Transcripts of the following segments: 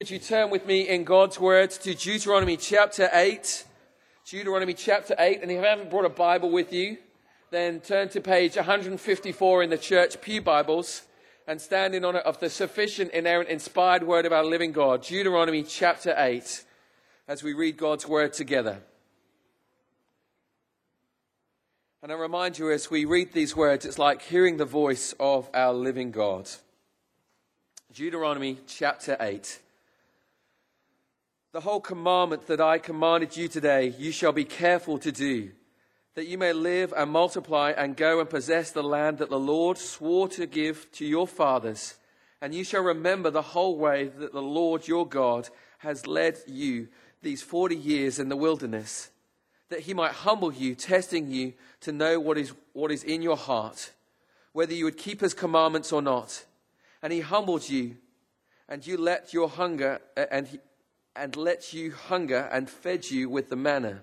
Would you turn with me in God's words to Deuteronomy chapter 8? Deuteronomy chapter 8. And if you haven't brought a Bible with you, then turn to page 154 in the church Pew Bibles and stand in honor of the sufficient, inerrant, inspired word of our living God. Deuteronomy chapter 8 as we read God's word together. And I remind you as we read these words, it's like hearing the voice of our living God. Deuteronomy chapter 8. The whole commandment that I commanded you today, you shall be careful to do, that you may live and multiply and go and possess the land that the Lord swore to give to your fathers. And you shall remember the whole way that the Lord your God has led you these forty years in the wilderness, that he might humble you, testing you to know what is, what is in your heart, whether you would keep his commandments or not. And he humbled you, and you let your hunger, and he, and let you hunger and fed you with the manna,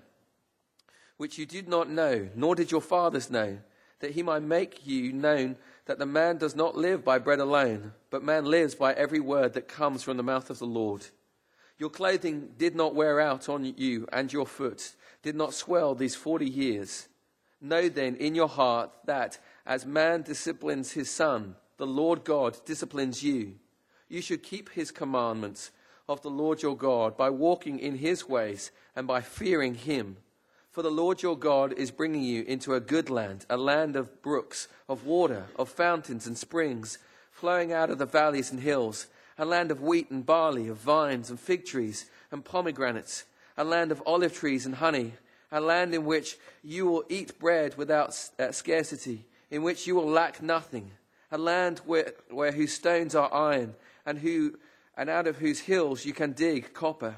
which you did not know, nor did your fathers know, that he might make you known that the man does not live by bread alone, but man lives by every word that comes from the mouth of the Lord. Your clothing did not wear out on you, and your foot did not swell these forty years. Know then in your heart that as man disciplines his son, the Lord God disciplines you. You should keep his commandments of the Lord your God by walking in his ways and by fearing him. For the Lord your God is bringing you into a good land, a land of brooks, of water, of fountains and springs, flowing out of the valleys and hills, a land of wheat and barley, of vines and fig trees and pomegranates, a land of olive trees and honey, a land in which you will eat bread without uh, scarcity, in which you will lack nothing, a land where, where whose stones are iron and who and out of whose hills you can dig copper.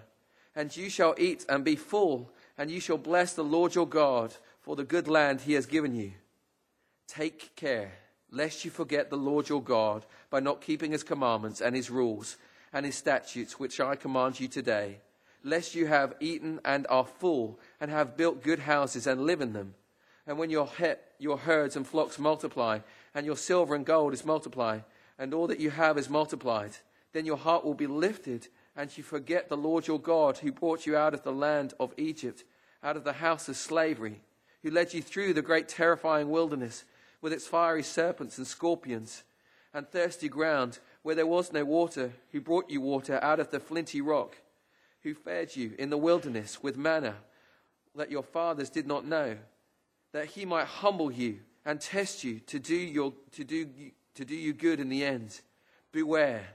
And you shall eat and be full, and you shall bless the Lord your God for the good land he has given you. Take care, lest you forget the Lord your God by not keeping his commandments and his rules and his statutes, which I command you today, lest you have eaten and are full, and have built good houses and live in them. And when your, he- your herds and flocks multiply, and your silver and gold is multiplied, and all that you have is multiplied, then your heart will be lifted, and you forget the Lord your God, who brought you out of the land of Egypt, out of the house of slavery, who led you through the great terrifying wilderness with its fiery serpents and scorpions, and thirsty ground where there was no water, who brought you water out of the flinty rock, who fed you in the wilderness with manna that your fathers did not know, that he might humble you and test you to do, your, to do, to do you good in the end. Beware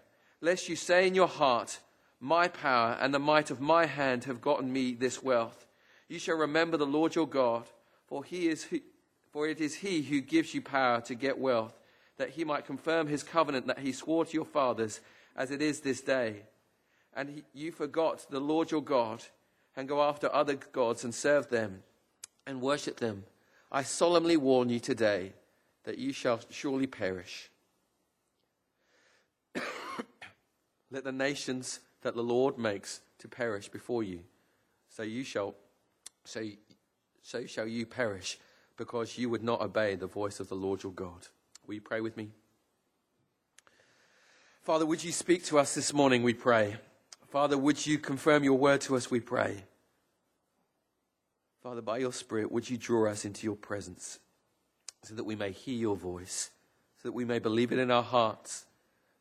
lest you say in your heart, My power and the might of my hand have gotten me this wealth. You shall remember the Lord your God, for, he is who, for it is he who gives you power to get wealth, that he might confirm his covenant that he swore to your fathers, as it is this day. And he, you forgot the Lord your God, and go after other gods and serve them and worship them. I solemnly warn you today that you shall surely perish. Let the nations that the Lord makes to perish before you. So you shall, so, so shall you perish, because you would not obey the voice of the Lord your God. Will you pray with me? Father, would you speak to us this morning, we pray. Father, would you confirm your word to us, we pray. Father, by your Spirit, would you draw us into your presence so that we may hear your voice, so that we may believe it in our hearts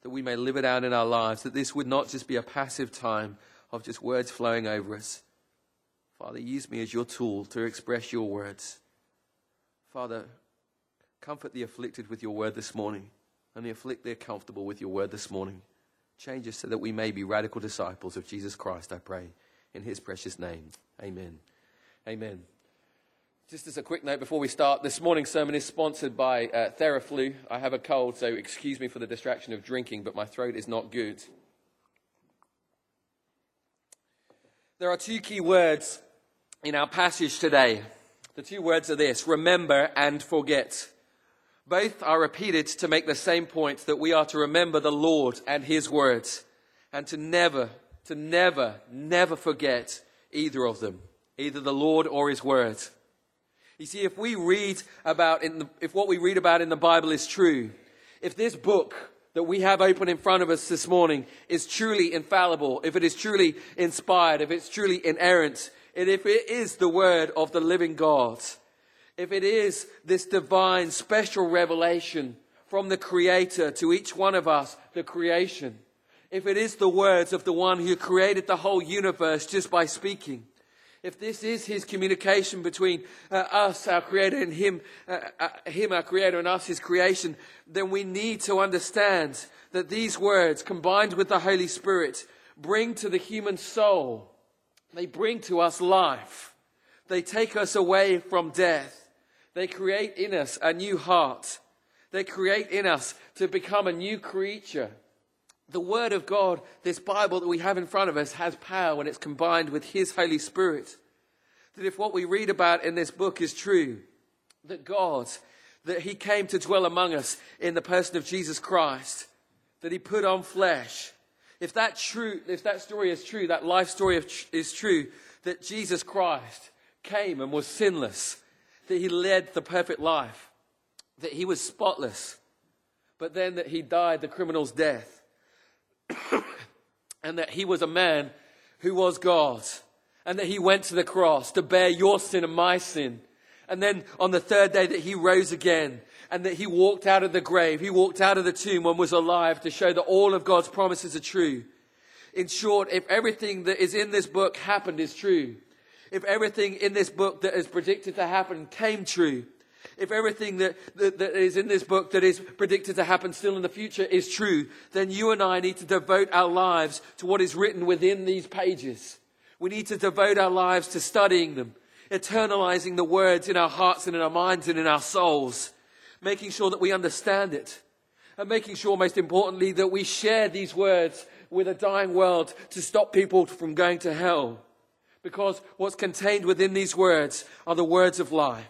that we may live it out in our lives, that this would not just be a passive time of just words flowing over us. Father, use me as your tool to express your words. Father, comfort the afflicted with your word this morning, and the afflicted comfortable with your word this morning. Change us so that we may be radical disciples of Jesus Christ, I pray. In his precious name. Amen. Amen. Just as a quick note before we start, this morning's sermon is sponsored by uh, Theraflu. I have a cold, so excuse me for the distraction of drinking, but my throat is not good. There are two key words in our passage today. The two words are this remember and forget. Both are repeated to make the same point that we are to remember the Lord and His words and to never, to never, never forget either of them, either the Lord or His word. You see, if we read about, the, if what we read about in the Bible is true, if this book that we have open in front of us this morning is truly infallible, if it is truly inspired, if it's truly inerrant, and if it is the word of the living God, if it is this divine special revelation from the Creator to each one of us, the creation, if it is the words of the one who created the whole universe just by speaking, if this is his communication between uh, us, our creator, and him, uh, uh, him, our creator, and us, his creation, then we need to understand that these words, combined with the Holy Spirit, bring to the human soul, they bring to us life. They take us away from death. They create in us a new heart. They create in us to become a new creature. The Word of God, this Bible that we have in front of us, has power when it's combined with His Holy Spirit. That if what we read about in this book is true, that God, that He came to dwell among us in the person of Jesus Christ, that He put on flesh. If that true, if that story is true, that life story is true, that Jesus Christ came and was sinless, that He led the perfect life, that He was spotless, but then that He died the criminal's death and that he was a man who was God, and that he went to the cross to bear your sin and my sin. And then on the third day that he rose again, and that he walked out of the grave, he walked out of the tomb and was alive to show that all of God's promises are true. In short, if everything that is in this book happened is true, if everything in this book that is predicted to happen came true, if everything that, that, that is in this book that is predicted to happen still in the future is true, then you and I need to devote our lives to what is written within these pages. We need to devote our lives to studying them, eternalizing the words in our hearts and in our minds and in our souls, making sure that we understand it, and making sure, most importantly, that we share these words with a dying world to stop people from going to hell. Because what's contained within these words are the words of life.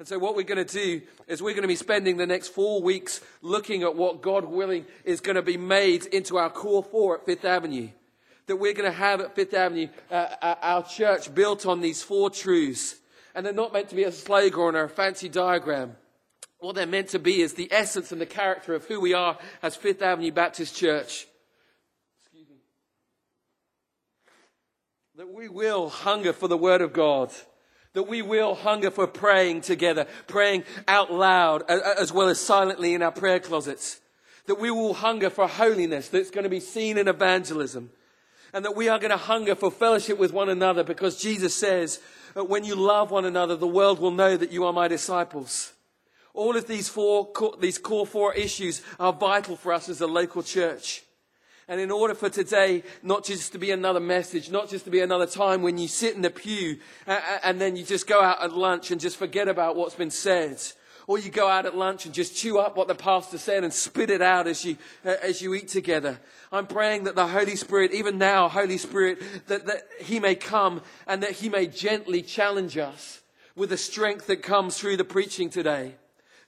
And so, what we're going to do is we're going to be spending the next four weeks looking at what, God willing, is going to be made into our core four at Fifth Avenue. That we're going to have at Fifth Avenue uh, uh, our church built on these four truths. And they're not meant to be a slogan or a fancy diagram. What they're meant to be is the essence and the character of who we are as Fifth Avenue Baptist Church. Excuse me. That we will hunger for the Word of God that we will hunger for praying together, praying out loud as well as silently in our prayer closets. That we will hunger for holiness that's going to be seen in evangelism. And that we are going to hunger for fellowship with one another because Jesus says when you love one another, the world will know that you are my disciples. All of these four, these core four issues are vital for us as a local church. And in order for today not just to be another message, not just to be another time when you sit in the pew and then you just go out at lunch and just forget about what's been said, or you go out at lunch and just chew up what the pastor said and spit it out as you, as you eat together. I'm praying that the Holy Spirit, even now, Holy Spirit, that, that He may come and that He may gently challenge us with the strength that comes through the preaching today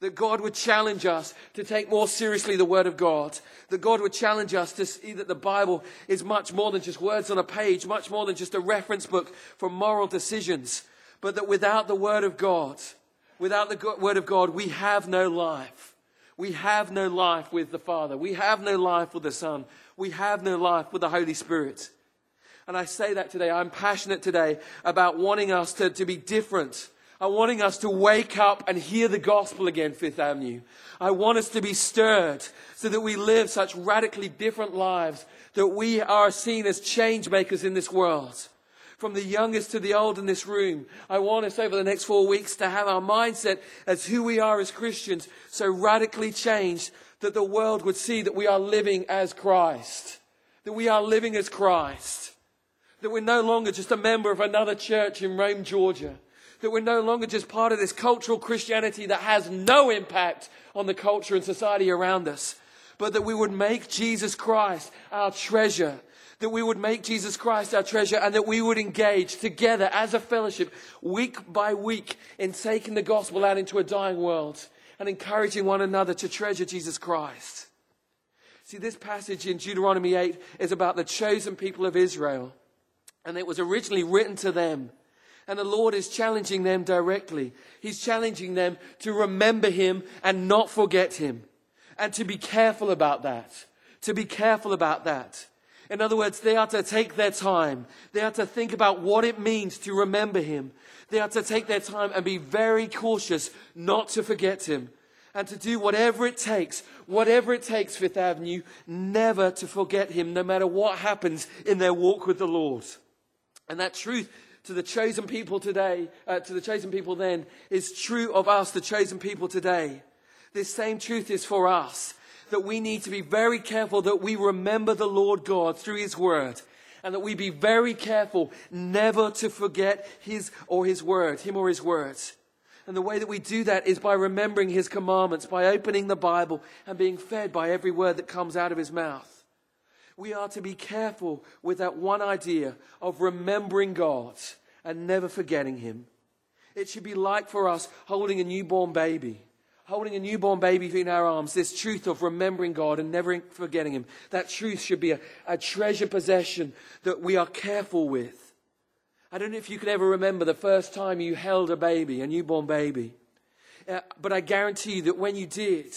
that God would challenge us to take more seriously the Word of God. That God would challenge us to see that the Bible is much more than just words on a page, much more than just a reference book for moral decisions. But that without the Word of God, without the Word of God, we have no life. We have no life with the Father. We have no life with the Son. We have no life with the Holy Spirit. And I say that today. I'm passionate today about wanting us to, to be different I wanting us to wake up and hear the gospel again, Fifth Avenue. I want us to be stirred so that we live such radically different lives that we are seen as change makers in this world. From the youngest to the old in this room, I want us over the next four weeks to have our mindset as who we are as Christians so radically changed that the world would see that we are living as Christ. That we are living as Christ. That we're no longer just a member of another church in Rome, Georgia that we're no longer just part of this cultural Christianity that has no impact on the culture and society around us, but that we would make Jesus Christ our treasure. That we would make Jesus Christ our treasure and that we would engage together as a fellowship week by week in taking the gospel out into a dying world and encouraging one another to treasure Jesus Christ. See, this passage in Deuteronomy 8 is about the chosen people of Israel. And it was originally written to them and the Lord is challenging them directly. He's challenging them to remember Him and not forget Him. and to be careful about that. To be careful about that. In other words, they are to take their time. They are to think about what it means to remember him. They are to take their time and be very cautious not to forget him and to do whatever it takes, whatever it takes, Fifth Avenue, never to forget him, no matter what happens in their walk with the Lord. And that truth to the chosen people today, uh, to the chosen people then, is true of us, the chosen people today. This same truth is for us that we need to be very careful that we remember the Lord God through His Word and that we be very careful never to forget His or His Word, Him or His words. And the way that we do that is by remembering His commandments, by opening the Bible and being fed by every word that comes out of His mouth. We are to be careful with that one idea of remembering God and never forgetting Him. It should be like for us holding a newborn baby holding a newborn baby in our arms, this truth of remembering God and never forgetting Him, that truth should be a, a treasure possession that we are careful with. I don't know if you can ever remember the first time you held a baby, a newborn baby. Uh, but I guarantee you that when you did,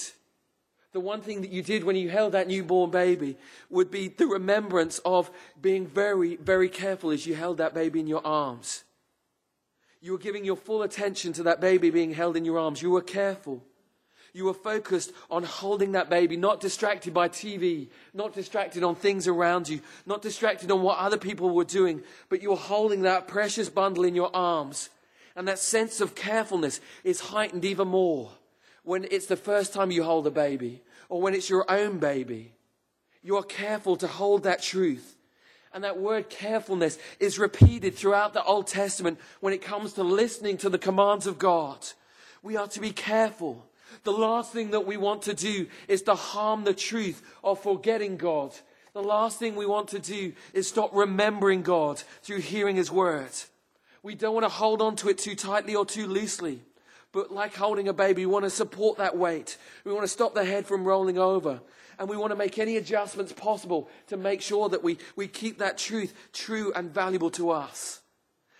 the one thing that you did when you held that newborn baby would be the remembrance of being very, very careful as you held that baby in your arms. You were giving your full attention to that baby being held in your arms. You were careful. You were focused on holding that baby, not distracted by TV, not distracted on things around you, not distracted on what other people were doing, but you were holding that precious bundle in your arms. And that sense of carefulness is heightened even more when it's the first time you hold a baby or when it's your own baby. You are careful to hold that truth. And that word carefulness is repeated throughout the Old Testament when it comes to listening to the commands of God. We are to be careful. The last thing that we want to do is to harm the truth of forgetting God. The last thing we want to do is stop remembering God through hearing His word. We don't want to hold on to it too tightly or too loosely. But like holding a baby, we want to support that weight. We want to stop the head from rolling over. And we want to make any adjustments possible to make sure that we, we keep that truth true and valuable to us.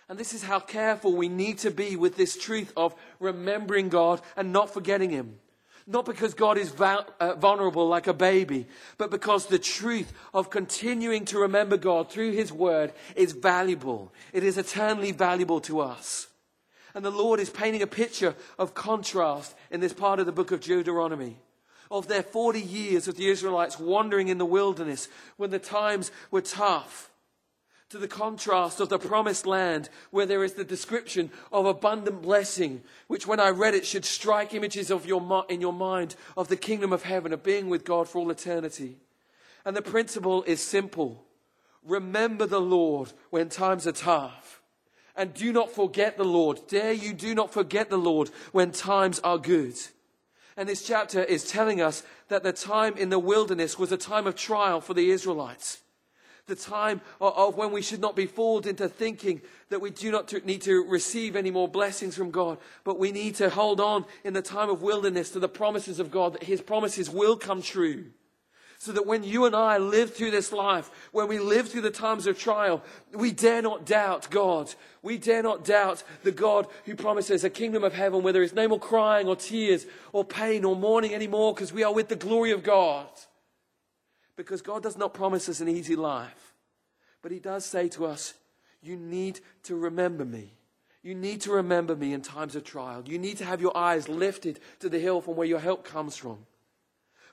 And this is how careful we need to be with this truth of remembering God and not forgetting Him. Not because God is uh, vulnerable like a baby, but because the truth of continuing to remember God through His Word is valuable. It is eternally valuable to us. And the Lord is painting a picture of contrast in this part of the book of Deuteronomy. Of their 40 years of the Israelites wandering in the wilderness when the times were tough to the contrast of the promised land where there is the description of abundant blessing, which when I read it should strike images of your, in your mind of the kingdom of heaven, of being with God for all eternity. And the principle is simple. Remember the Lord when times are tough. And do not forget the Lord. Dare you do not forget the Lord when times are good. And this chapter is telling us that the time in the wilderness was a time of trial for the Israelites the time of when we should not be fooled into thinking that we do not need to receive any more blessings from God, but we need to hold on in the time of wilderness to the promises of God, that His promises will come true. So that when you and I live through this life, when we live through the times of trial, we dare not doubt God. We dare not doubt the God who promises a kingdom of heaven where there is no more crying or tears or pain or mourning anymore because we are with the glory of God. Because God does not promise us an easy life. But He does say to us, You need to remember me. You need to remember me in times of trial. You need to have your eyes lifted to the hill from where your help comes from.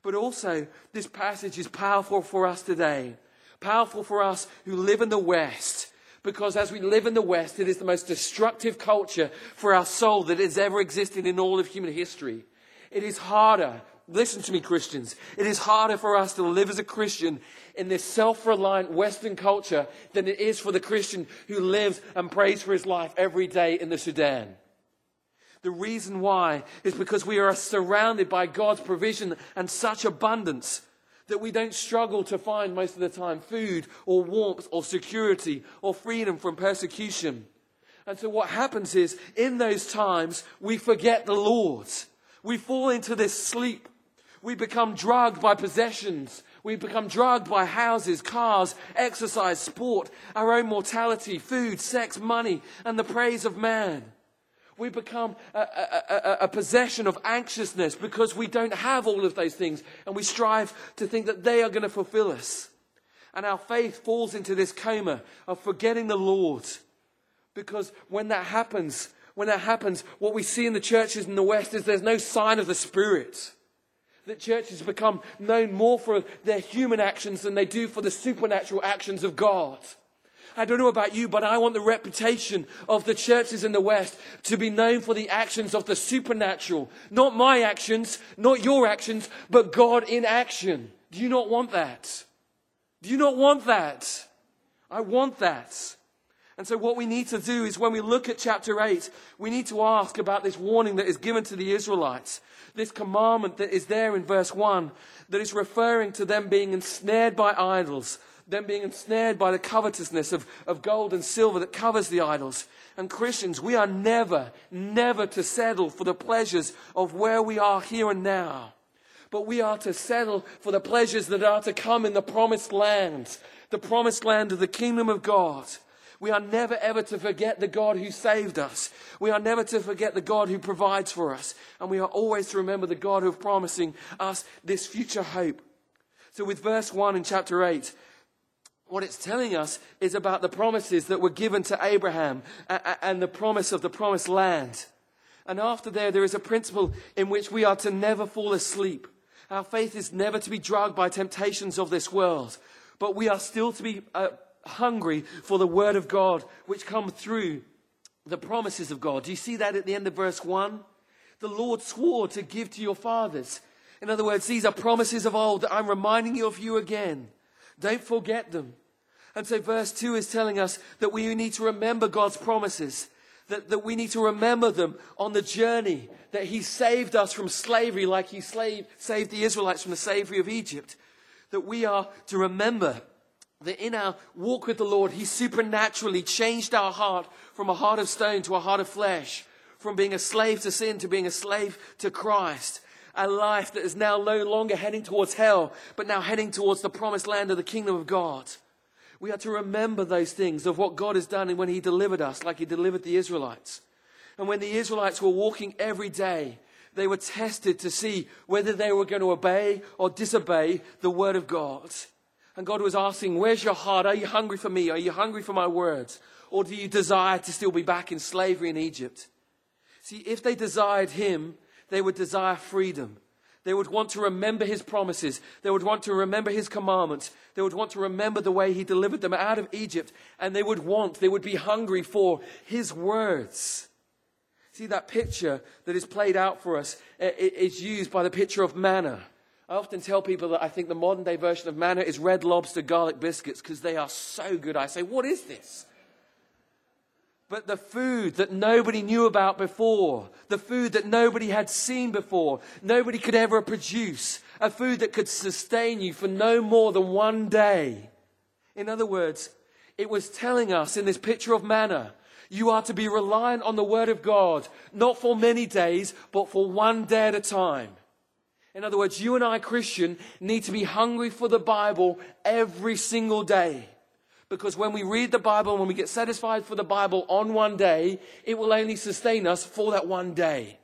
But also, this passage is powerful for us today. Powerful for us who live in the West. Because as we live in the West, it is the most destructive culture for our soul that has ever existed in all of human history. It is harder listen to me, Christians. It is harder for us to live as a Christian in this self reliant Western culture than it is for the Christian who lives and prays for his life every day in the Sudan. The reason why is because we are surrounded by God's provision and such abundance that we don't struggle to find most of the time food or warmth or security or freedom from persecution. And so what happens is in those times we forget the Lord. We fall into this sleep we become drugged by possessions. We become drugged by houses, cars, exercise, sport, our own mortality, food, sex, money, and the praise of man. We become a, a, a, possession of anxiousness because we don't have all of those things and we strive to think that they are going to fulfill us. And our faith falls into this coma of forgetting the Lord. Because when that happens, when that happens, what we see in the churches in the West is there's no sign of the Spirit. That churches become known more for their human actions than they do for the supernatural actions of God. I don't know about you, but I want the reputation of the churches in the West to be known for the actions of the supernatural. Not my actions, not your actions, but God in action. Do you not want that? Do you not want that? I want that. And so, what we need to do is when we look at chapter 8, we need to ask about this warning that is given to the Israelites. This commandment that is there in verse 1 that is referring to them being ensnared by idols, them being ensnared by the covetousness of, of gold and silver that covers the idols. And Christians, we are never, never to settle for the pleasures of where we are here and now. But we are to settle for the pleasures that are to come in the promised land, the promised land of the kingdom of God. We are never ever to forget the God who saved us. We are never to forget the God who provides for us. And we are always to remember the God who is promising us this future hope. So with verse 1 in chapter 8, what it's telling us is about the promises that were given to Abraham and the promise of the promised land. And after there, there is a principle in which we are to never fall asleep. Our faith is never to be drugged by temptations of this world, but we are still to be uh, hungry for the word of God, which come through the promises of God. Do you see that at the end of verse 1? The Lord swore to give to your fathers. In other words, these are promises of old that I'm reminding you of you again. Don't forget them. And so verse 2 is telling us that we need to remember God's promises, that, that we need to remember them on the journey, that He saved us from slavery like He slave, saved the Israelites from the slavery of Egypt. That we are to remember that in our walk with the Lord, He supernaturally changed our heart from a heart of stone to a heart of flesh, from being a slave to sin to being a slave to Christ. A life that is now no longer heading towards hell, but now heading towards the promised land of the kingdom of God. We are to remember those things of what God has done and when He delivered us, like He delivered the Israelites. And when the Israelites were walking every day, they were tested to see whether they were going to obey or disobey the word of God. And God was asking, Where's your heart? Are you hungry for me? Are you hungry for my words? Or do you desire to still be back in slavery in Egypt? See, if they desired Him, they would desire freedom. They would want to remember his promises. They would want to remember his commandments. They would want to remember the way he delivered them out of Egypt. And they would want, they would be hungry for his words. See, that picture that is played out for us is used by the picture of manna. I often tell people that I think the modern day version of manna is red lobster garlic biscuits because they are so good. I say, what is this? But the food that nobody knew about before, the food that nobody had seen before, nobody could ever produce, a food that could sustain you for no more than one day. In other words, it was telling us in this picture of manna, you are to be reliant on the word of God, not for many days, but for one day at a time. In other words, you and I, Christian, need to be hungry for the Bible every single day. Because when we read the Bible and when we get satisfied for the Bible on one day, it will only sustain us for that one day.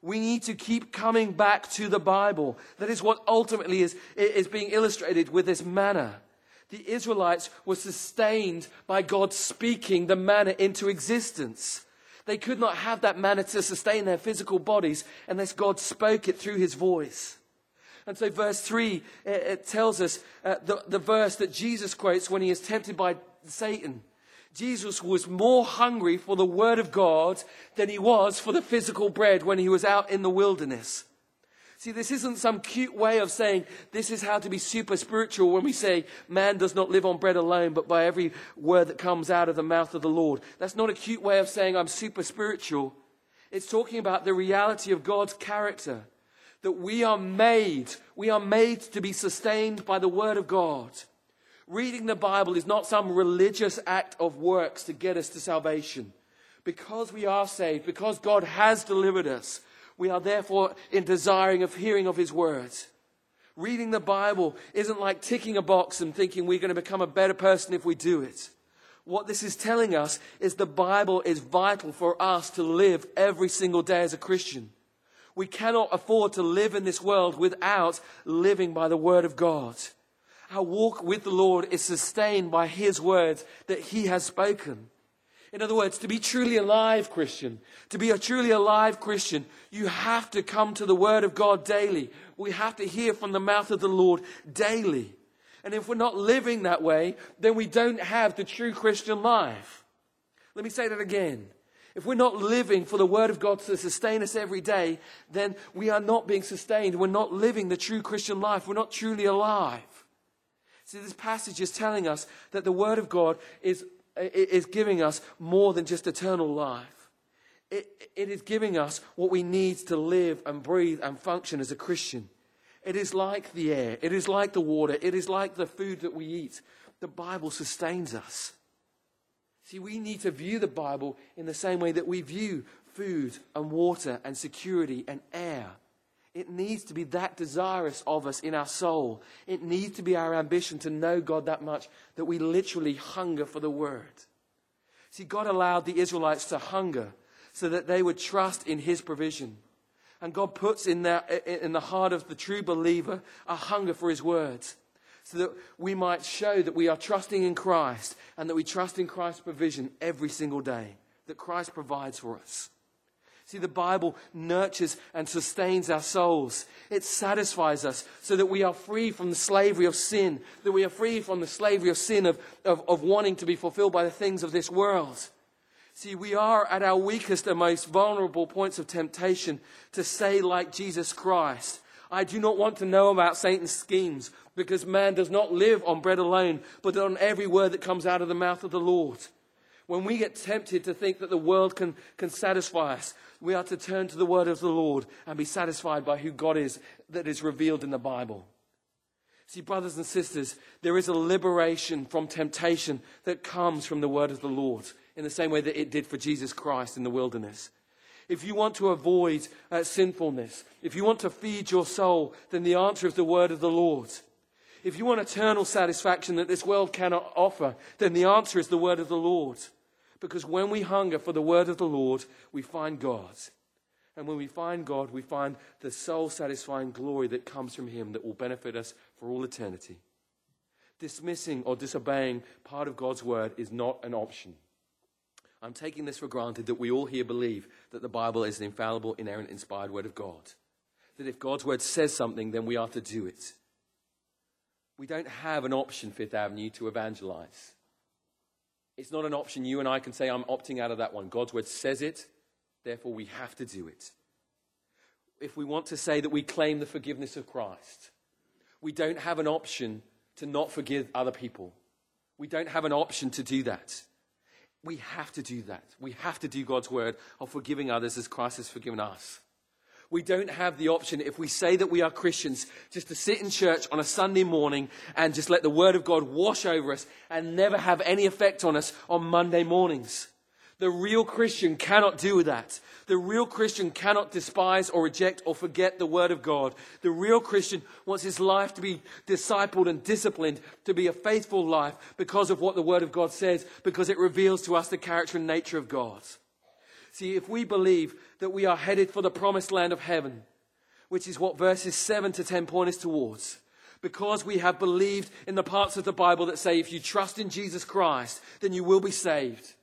We need to keep coming back to the Bible. That is what ultimately is, is being illustrated with this manna. The Israelites were sustained by God speaking the manna into existence. They could not have that manna to sustain their physical bodies unless God spoke it through his voice. And so, verse 3, it, it tells us uh, the, the verse that Jesus quotes when he is tempted by Satan. Jesus was more hungry for the word of God than he was for the physical bread when he was out in the wilderness. See, this isn't some cute way of saying this is how to be super spiritual when we say man does not live on bread alone, but by every word that comes out of the mouth of the Lord. That's not a cute way of saying I'm super spiritual. It's talking about the reality of God's character that we are made, we are made to be sustained by the Word of God. Reading the Bible is not some religious act of works to get us to salvation. Because we are saved, because God has delivered us, we are therefore in desiring of hearing of His words. Reading the Bible isn't like ticking a box and thinking we're going to become a better person if we do it. What this is telling us is the Bible is vital for us to live every single day as a Christian. We cannot afford to live in this world without living by the Word of God. Our walk with the Lord is sustained by His words that He has spoken. In other words, to be truly alive Christian, to be a truly alive Christian, you have to come to the Word of God daily. We have to hear from the mouth of the Lord daily. And if we're not living that way, then we don't have the true Christian life. Let me say that again. If we're not living for the Word of God to sustain us every day, then we are not being sustained. We're not living the true Christian life. We're not truly alive. See, this passage is telling us that the Word of God is is giving us more than just eternal life. It, it is giving us what we need to live and breathe and function as a Christian. It is like the air, it is like the water, it is like the food that we eat. The Bible sustains us. See, we need to view the Bible in the same way that we view food and water and security and air. It needs to be that desirous of us in our soul. It needs to be our ambition to know God that much that we literally hunger for the Word. See, God allowed the Israelites to hunger so that they would trust in His provision. And God puts in, their, in the heart of the true believer a hunger for His words so that we might show that we are trusting in Christ and that we trust in Christ's provision every single day, that Christ provides for us. See, the Bible nurtures and sustains our souls. It satisfies us so that we are free from the slavery of sin, that we are free from the slavery of sin of, of, of wanting to be fulfilled by the things of this world. See, we are at our weakest and most vulnerable points of temptation to say, like Jesus Christ, I do not want to know about Satan's schemes because man does not live on bread alone, but on every word that comes out of the mouth of the Lord. When we get tempted to think that the world can, can satisfy us, we are to turn to the word of the Lord and be satisfied by who God is that is revealed in the Bible. See, brothers and sisters, there is a liberation from temptation that comes from the word of the Lord in the same way that it did for Jesus Christ in the wilderness. If you want to avoid uh, sinfulness, if you want to feed your soul, then the answer is the word of the Lord. If you want eternal satisfaction that this world cannot offer, then the answer is the word of the Lord. Because when we hunger for the word of the Lord, we find God. And when we find God, we find the soul satisfying glory that comes from Him that will benefit us for all eternity. Dismissing or disobeying part of God's word is not an option. I'm taking this for granted that we all here believe that the Bible is an infallible, inerrant, inspired word of God. That if God's word says something, then we are to do it. We don't have an option, Fifth Avenue, to evangelize. It's not an option you and I can say, I'm opting out of that one. God's word says it, therefore we have to do it. If we want to say that we claim the forgiveness of Christ, we don't have an option to not forgive other people. We don't have an option to do that. We have to do that. We have to do God's word of forgiving others as Christ has forgiven us. We don't have the option, if we say that we are Christians, just to sit in church on a Sunday morning and just let the Word of God wash over us and never have any effect on us on Monday mornings. The real Christian cannot do that. The real Christian cannot despise or reject or forget the Word of God. The real Christian wants his life to be discipled and disciplined, to be a faithful life because of what the Word of God says, because it reveals to us the character and nature of God. See, if we believe that we are headed for the promised land of heaven, which is what verses 7 to 10 point us towards, because we have believed in the parts of the Bible that say if you trust in Jesus Christ, then you will be saved.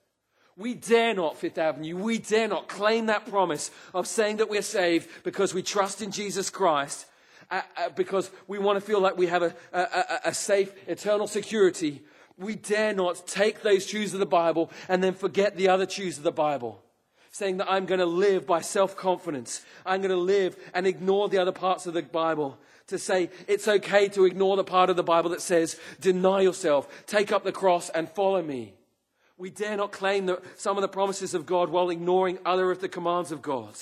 We dare not, Fifth Avenue, we dare not claim that promise of saying that we're saved because we trust in Jesus Christ, uh, uh, because we want to feel like we have a, a, a safe, eternal security. We dare not take those truths of the Bible and then forget the other truths of the Bible saying that I'm going to live by self confidence. I'm going to live and ignore the other parts of the Bible. To say it's okay to ignore the part of the Bible that says, deny yourself, take up the cross, and follow me. We dare not claim that some of the promises of God while ignoring other of the commands of God.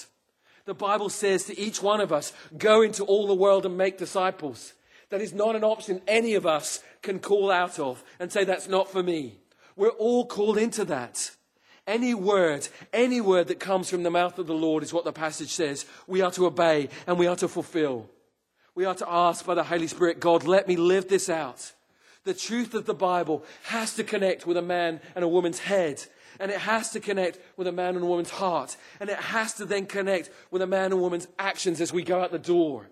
The Bible says to each one of us, go into all the world and make disciples. That is not an option any of us can call out of and say, that's not for me. We're all called into that. Any word, any word that comes from the mouth of the Lord is what the passage says. We are to obey and we are to fulfill. We are to ask by the Holy Spirit, God, let me live this out. The truth of the Bible has to connect with a man and a woman's head. And it has to connect with a man and a woman's heart. And it has to then connect with a man and woman's actions as we go out the door.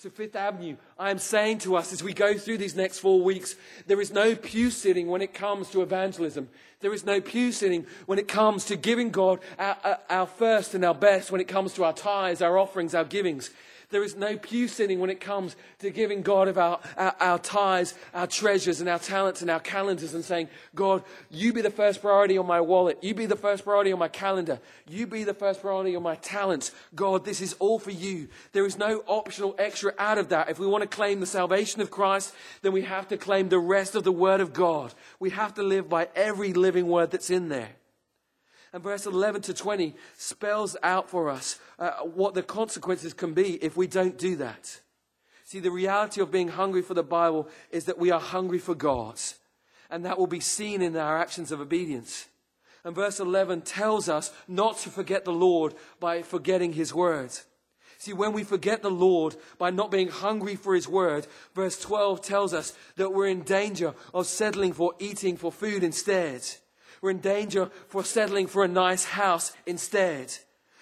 So, Fifth Avenue, I am saying to us as we go through these next four weeks, there is no pew sitting when it comes to evangelism. There is no pew sitting when it comes to giving God our, our, first and our best, when it comes to our tithes, our offerings, our givings. There is no pew sitting when it comes to giving God of our, our, our tithes, our treasures, and our talents and our calendars and saying, God, you be the first priority on my wallet. You be the first priority on my calendar. You be the first priority on my talents. God, this is all for you. There is no optional extra out of that. If we want to claim the salvation of Christ, then we have to claim the rest of the Word of God. We have to live by every living word that's in there. And verse 11 to 20 spells out for us uh, what the consequences can be if we don't do that. See, the reality of being hungry for the Bible is that we are hungry for God. And that will be seen in our actions of obedience. And verse 11 tells us not to forget the Lord by forgetting His word. See, when we forget the Lord by not being hungry for His word, verse 12 tells us that we're in danger of settling for eating for food instead. We're in danger for settling for a nice house instead.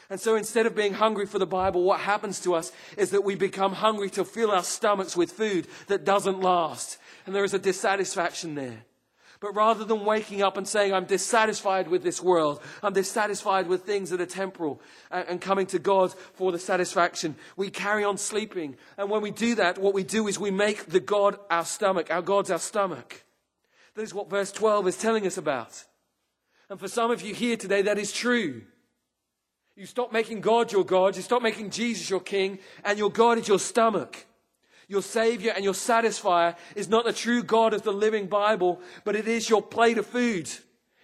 And so instead of being hungry for the Bible, what happens to us is that we become hungry to fill our stomachs with food that doesn't last. And there is a dissatisfaction there. But rather than waking up and saying, I'm dissatisfied with this world, I'm dissatisfied with things that are temporal, and coming to God for the satisfaction, we carry on sleeping. And when we do that, what we do is we make the God our stomach, our God's our stomach. That is what verse 12 is telling us about. And for some of you here today, that is true. You stop making God your God, you stop making Jesus your king, and your God is your stomach. Your Savior and your satisfier is not the true God of the living Bible, but it is your plate of food.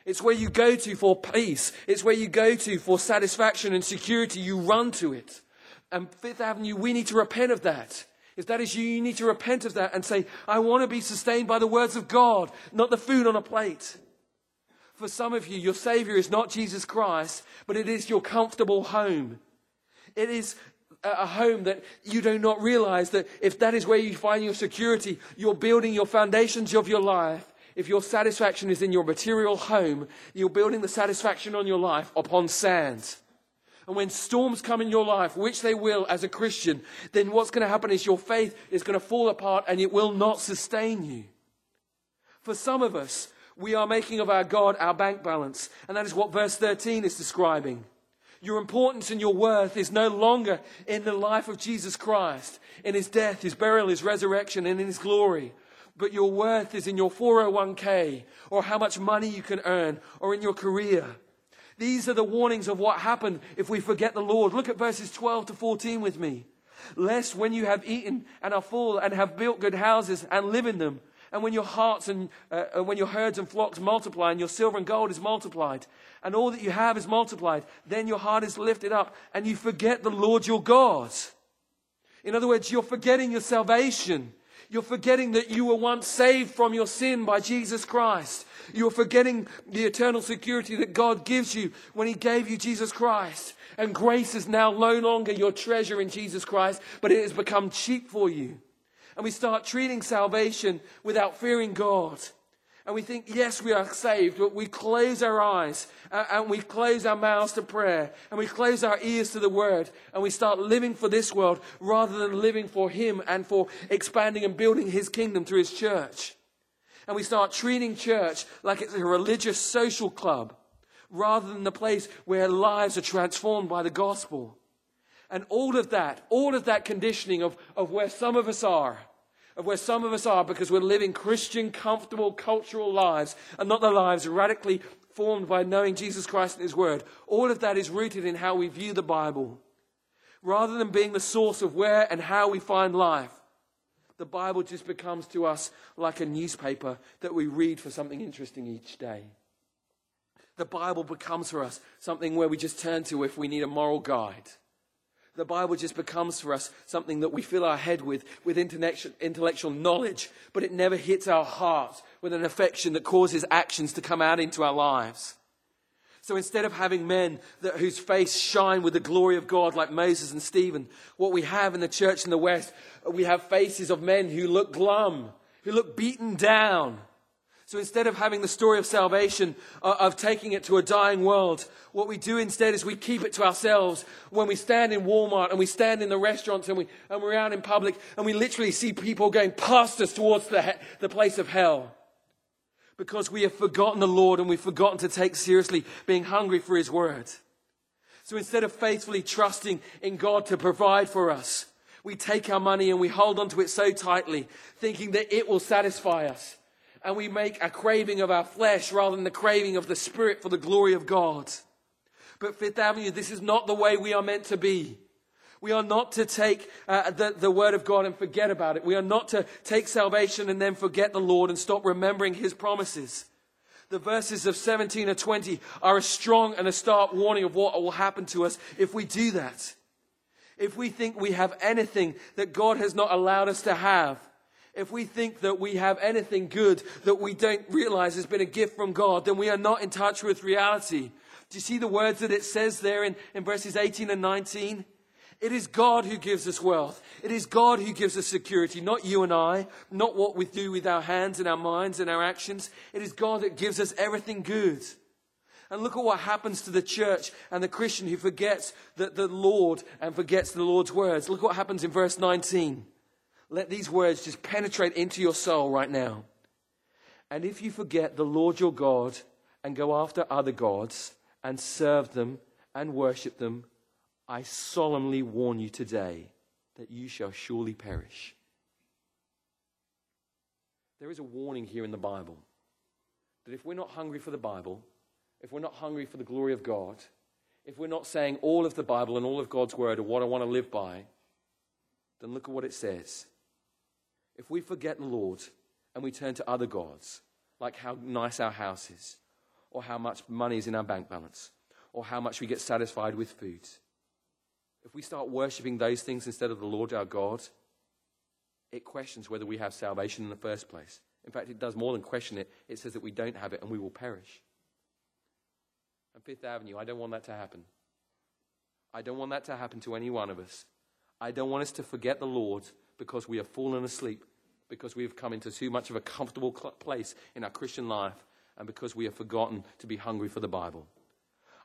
It's where you go to for peace. It's where you go to for satisfaction and security. You run to it. And Fifth Avenue, we need to repent of that. If that is you, you need to repent of that and say, I want to be sustained by the words of God, not the food on a plate. For some of you, your Savior is not Jesus Christ, but it is your comfortable home. It is a home that you do not realize that if that is where you find your security, you're building your foundations of your life. If your satisfaction is in your material home, you're building the satisfaction on your life upon sand. And when storms come in your life, which they will as a Christian, then what's going to happen is your faith is going to fall apart and it will not sustain you. For some of us, we are making of our God our bank balance. And that is what verse 13 is describing. Your importance and your worth is no longer in the life of Jesus Christ, in his death, his burial, his resurrection, and in his glory. But your worth is in your 401k, or how much money you can earn, or in your career. These are the warnings of what happened if we forget the Lord. Look at verses 12 to 14 with me. Lest when you have eaten and are full and have built good houses and live in them, and when your hearts and uh, uh, when your herds and flocks multiply and your silver and gold is multiplied and all that you have is multiplied, then your heart is lifted up and you forget the Lord your God. In other words, you're forgetting your salvation. You're forgetting that you were once saved from your sin by Jesus Christ. You're forgetting the eternal security that God gives you when He gave you Jesus Christ. And grace is now no longer your treasure in Jesus Christ, but it has become cheap for you and we start treating salvation without fearing God. And we think, yes, we are saved, but we close our eyes and we close our mouths to prayer and we close our ears to the word and we start living for this world rather than living for Him and for expanding and building His kingdom through His church. And we start treating church like it's a religious social club rather than the place where lives are transformed by the gospel. And all of that, all of that conditioning of, of where some of us are, of where some of us are because we're living Christian, comfortable, cultural lives and not the lives radically formed by knowing Jesus Christ and His Word. All of that is rooted in how we view the Bible. Rather than being the source of where and how we find life, the Bible just becomes to us like a newspaper that we read for something interesting each day. The Bible becomes for us something where we just turn to if we need a moral guide the Bible just becomes for us something that we fill our head with, with intellectual knowledge, but it never hits our heart with an affection that causes actions to come out into our lives. So instead of having men that, whose face shine with the glory of God like Moses and Stephen, what we have in the church in the West, we have faces of men who look glum, who look beaten down. So instead of having the story of salvation, uh, of taking it to a dying world, what we do instead is we keep it to ourselves when we stand in Walmart and we stand in the restaurants and, we, and we're out in public and we literally see people going past us towards the, the place of hell. Because we have forgotten the Lord and we've forgotten to take seriously being hungry for His Word. So instead of faithfully trusting in God to provide for us, we take our money and we hold onto it so tightly, thinking that it will satisfy us. And we make a craving of our flesh rather than the craving of the Spirit for the glory of God. But Fifth Avenue, this is not the way we are meant to be. We are not to take uh, the, the Word of God and forget about it. We are not to take salvation and then forget the Lord and stop remembering His promises. The verses of 17 and 20 are a strong and a stark warning of what will happen to us if we do that. If we think we have anything that God has not allowed us to have, if we think that we have anything good that we don't realize has been a gift from God, then we are not in touch with reality. Do you see the words that it says there in, in verses 18 and 19? It is God who gives us wealth. It is God who gives us security, not you and I, not what we do with our hands and our minds and our actions. It is God that gives us everything good. And look at what happens to the church and the Christian who forgets the, the Lord and forgets the Lord's words. Look what happens in verse 19. Let these words just penetrate into your soul right now. And if you forget the Lord your God and go after other gods and serve them and worship them, I solemnly warn you today that you shall surely perish. There is a warning here in the Bible that if we're not hungry for the Bible, if we're not hungry for the glory of God, if we're not saying all of the Bible and all of God's word are what I want to live by, then look at what it says. If we forget the Lord and we turn to other gods, like how nice our house is, or how much money is in our bank balance, or how much we get satisfied with food, if we start worshipping those things instead of the Lord our God, it questions whether we have salvation in the first place. In fact, it does more than question it, it says that we don't have it and we will perish and Fifth Avenue. I don't want that to happen. I don't want that to happen to any one of us. I don't want us to forget the Lord because we have fallen asleep, because we have come into too much of a comfortable place in our Christian life, and because we have forgotten to be hungry for the Bible.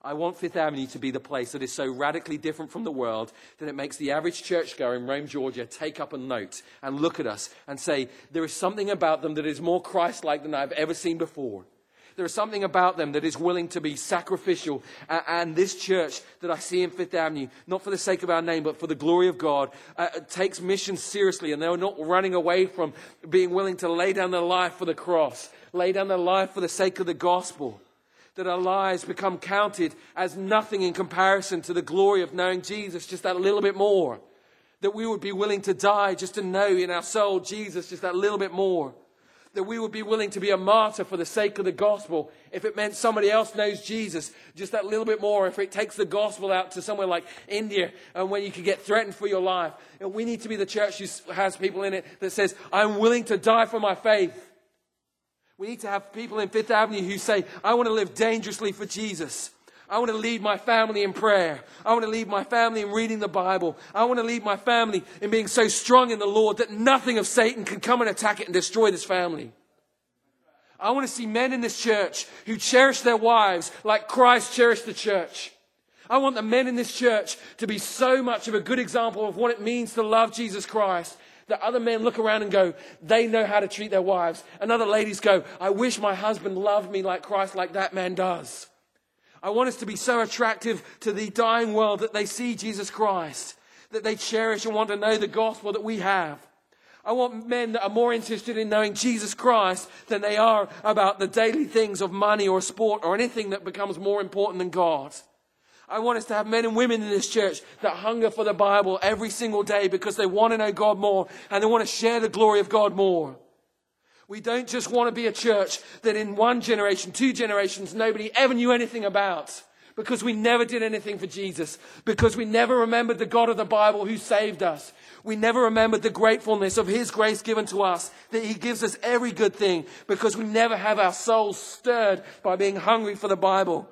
I want Fifth Avenue to be the place that is so radically different from the world that it makes the average churchgoer in Rome, Georgia take up a note and look at us and say, There is something about them that is more Christ like than I've ever seen before. There is something about them that is willing to be sacrificial. And this church that I see in Fifth Avenue, not for the sake of our name, but for the glory of God, uh, takes mission seriously. And they're not running away from being willing to lay down their life for the cross, lay down their life for the sake of the gospel. That our lives become counted as nothing in comparison to the glory of knowing Jesus just that little bit more. That we would be willing to die just to know in our soul Jesus just that little bit more that we would be willing to be a martyr for the sake of the gospel if it meant somebody else knows Jesus just that little bit more, if it takes the gospel out to somewhere like India and when you could get threatened for your life. And we need to be the church who has people in it that says, I'm willing to die for my faith. We need to have people in Fifth Avenue who say, I want to live dangerously for Jesus. I want to lead my family in prayer. I want to lead my family in reading the Bible. I want to lead my family in being so strong in the Lord that nothing of Satan can come and attack it and destroy this family. I want to see men in this church who cherish their wives like Christ cherished the church. I want the men in this church to be so much of a good example of what it means to love Jesus Christ that other men look around and go, they know how to treat their wives. And other ladies go, I wish my husband loved me like Christ, like that man does. I want us to be so attractive to the dying world that they see Jesus Christ, that they cherish and want to know the gospel that we have. I want men that are more interested in knowing Jesus Christ than they are about the daily things of money or sport or anything that becomes more important than God. I want us to have men and women in this church that hunger for the Bible every single day because they want to know God more and they want to share the glory of God more. We don't just want to be a church that in one generation, two generations, nobody ever knew anything about because we never did anything for Jesus, because we never remembered the God of the Bible who saved us. We never remembered the gratefulness of His grace given to us, that He gives us every good thing, because we never have our souls stirred by being hungry for the Bible.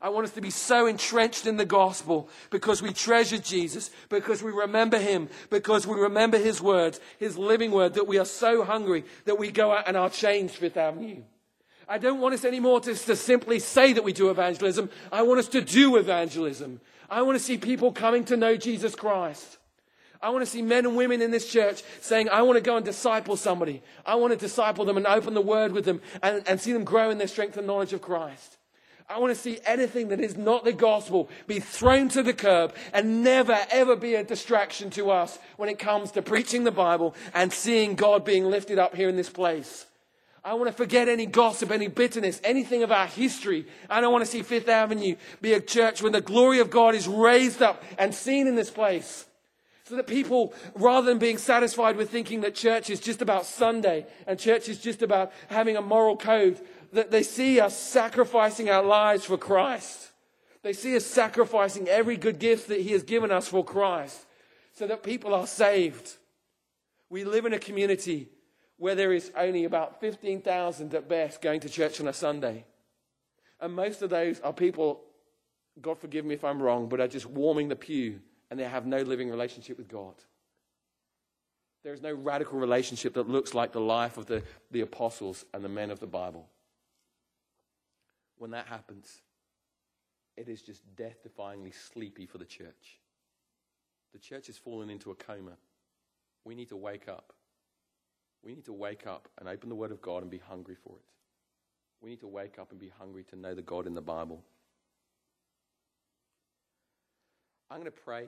I want us to be so entrenched in the gospel because we treasure Jesus, because we remember him, because we remember his words, his living word, that we are so hungry that we go out and are changed Fifth Avenue. I don't want us anymore to, to simply say that we do evangelism. I want us to do evangelism. I want to see people coming to know Jesus Christ. I want to see men and women in this church saying, I want to go and disciple somebody. I want to disciple them and open the word with them and, and see them grow in their strength and knowledge of Christ. I want to see anything that is not the gospel be thrown to the curb and never, ever be a distraction to us when it comes to preaching the Bible and seeing God being lifted up here in this place. I want to forget any gossip, any bitterness, anything of our history. I don't want to see Fifth Avenue be a church when the glory of God is raised up and seen in this place. So that people, rather than being satisfied with thinking that church is just about Sunday and church is just about having a moral code, that they see us sacrificing our lives for Christ. They see us sacrificing every good gift that He has given us for Christ so that people are saved. We live in a community where there is only about 15,000 at best going to church on a Sunday. And most of those are people, God forgive me if I'm wrong, but are just warming the pew and they have no living relationship with God. There is no radical relationship that looks like the life of the, the apostles and the men of the Bible. When that happens, it is just death defyingly sleepy for the church. The church has fallen into a coma. We need to wake up. We need to wake up and open the Word of God and be hungry for it. We need to wake up and be hungry to know the God in the Bible. I'm going to pray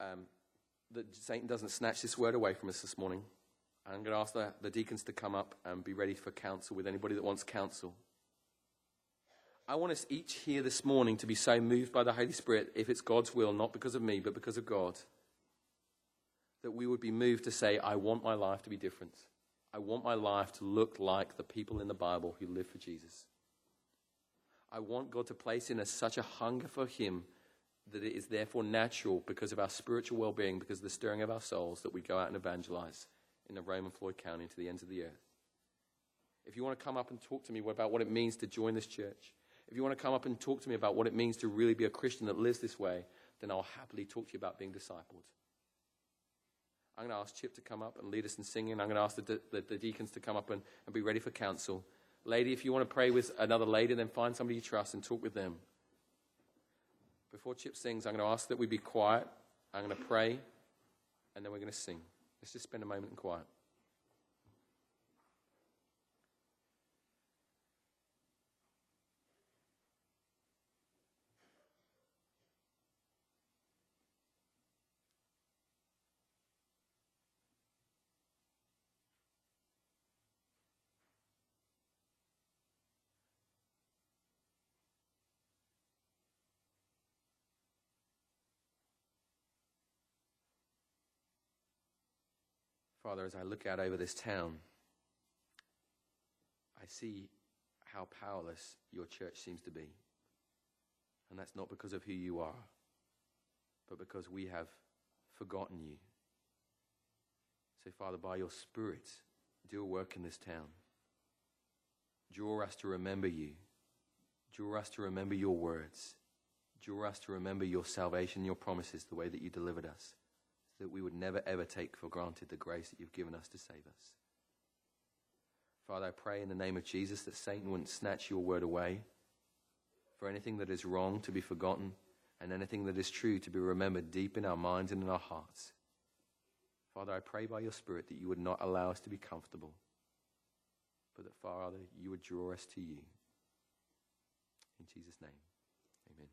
um, that Satan doesn't snatch this word away from us this morning. I'm going to ask the, the deacons to come up and be ready for counsel with anybody that wants counsel. I want us each here this morning to be so moved by the Holy Spirit, if it's God's will, not because of me, but because of God that we would be moved to say, I want my life to be different. I want my life to look like the people in the Bible who live for Jesus. I want God to place in us such a hunger for Him that it is therefore natural because of our spiritual well being, because of the stirring of our souls, that we go out and evangelize in the and Floyd County to the ends of the earth. If you want to come up and talk to me about what it means to join this church, if you want to come up and talk to me about what it means to really be a Christian that lives this way, then I'll happily talk to you about being discipled. I'm going to ask Chip to come up and lead us in singing. I'm going to ask the, the, the deacons to come up and, and be ready for counsel. Lady, if you want to pray with another lady, then find somebody you trust and talk with them. Before Chip sings, I'm going to ask that we be quiet. I'm going to pray, and then we're going to sing. Let's just spend a moment in quiet. Father, as I look out over this town, I see how powerless your church seems to be. And that's not because of who you are, but because we have forgotten you. So, Father, by your Spirit, do a work in this town. Draw us to remember you. Draw us to remember your words. Draw us to remember your salvation, your promises, the way that you delivered us that we would never ever take for granted the grace that you've given us to save us. Father, I pray in the name of Jesus that Satan wouldn't snatch your word away, for anything that is wrong to be forgotten, and anything that is true to be remembered deep in our minds and in our hearts. Father, I pray by your Spirit that you would not allow us to be comfortable, but that, Father, you would draw us to you. In Jesus' name, amen.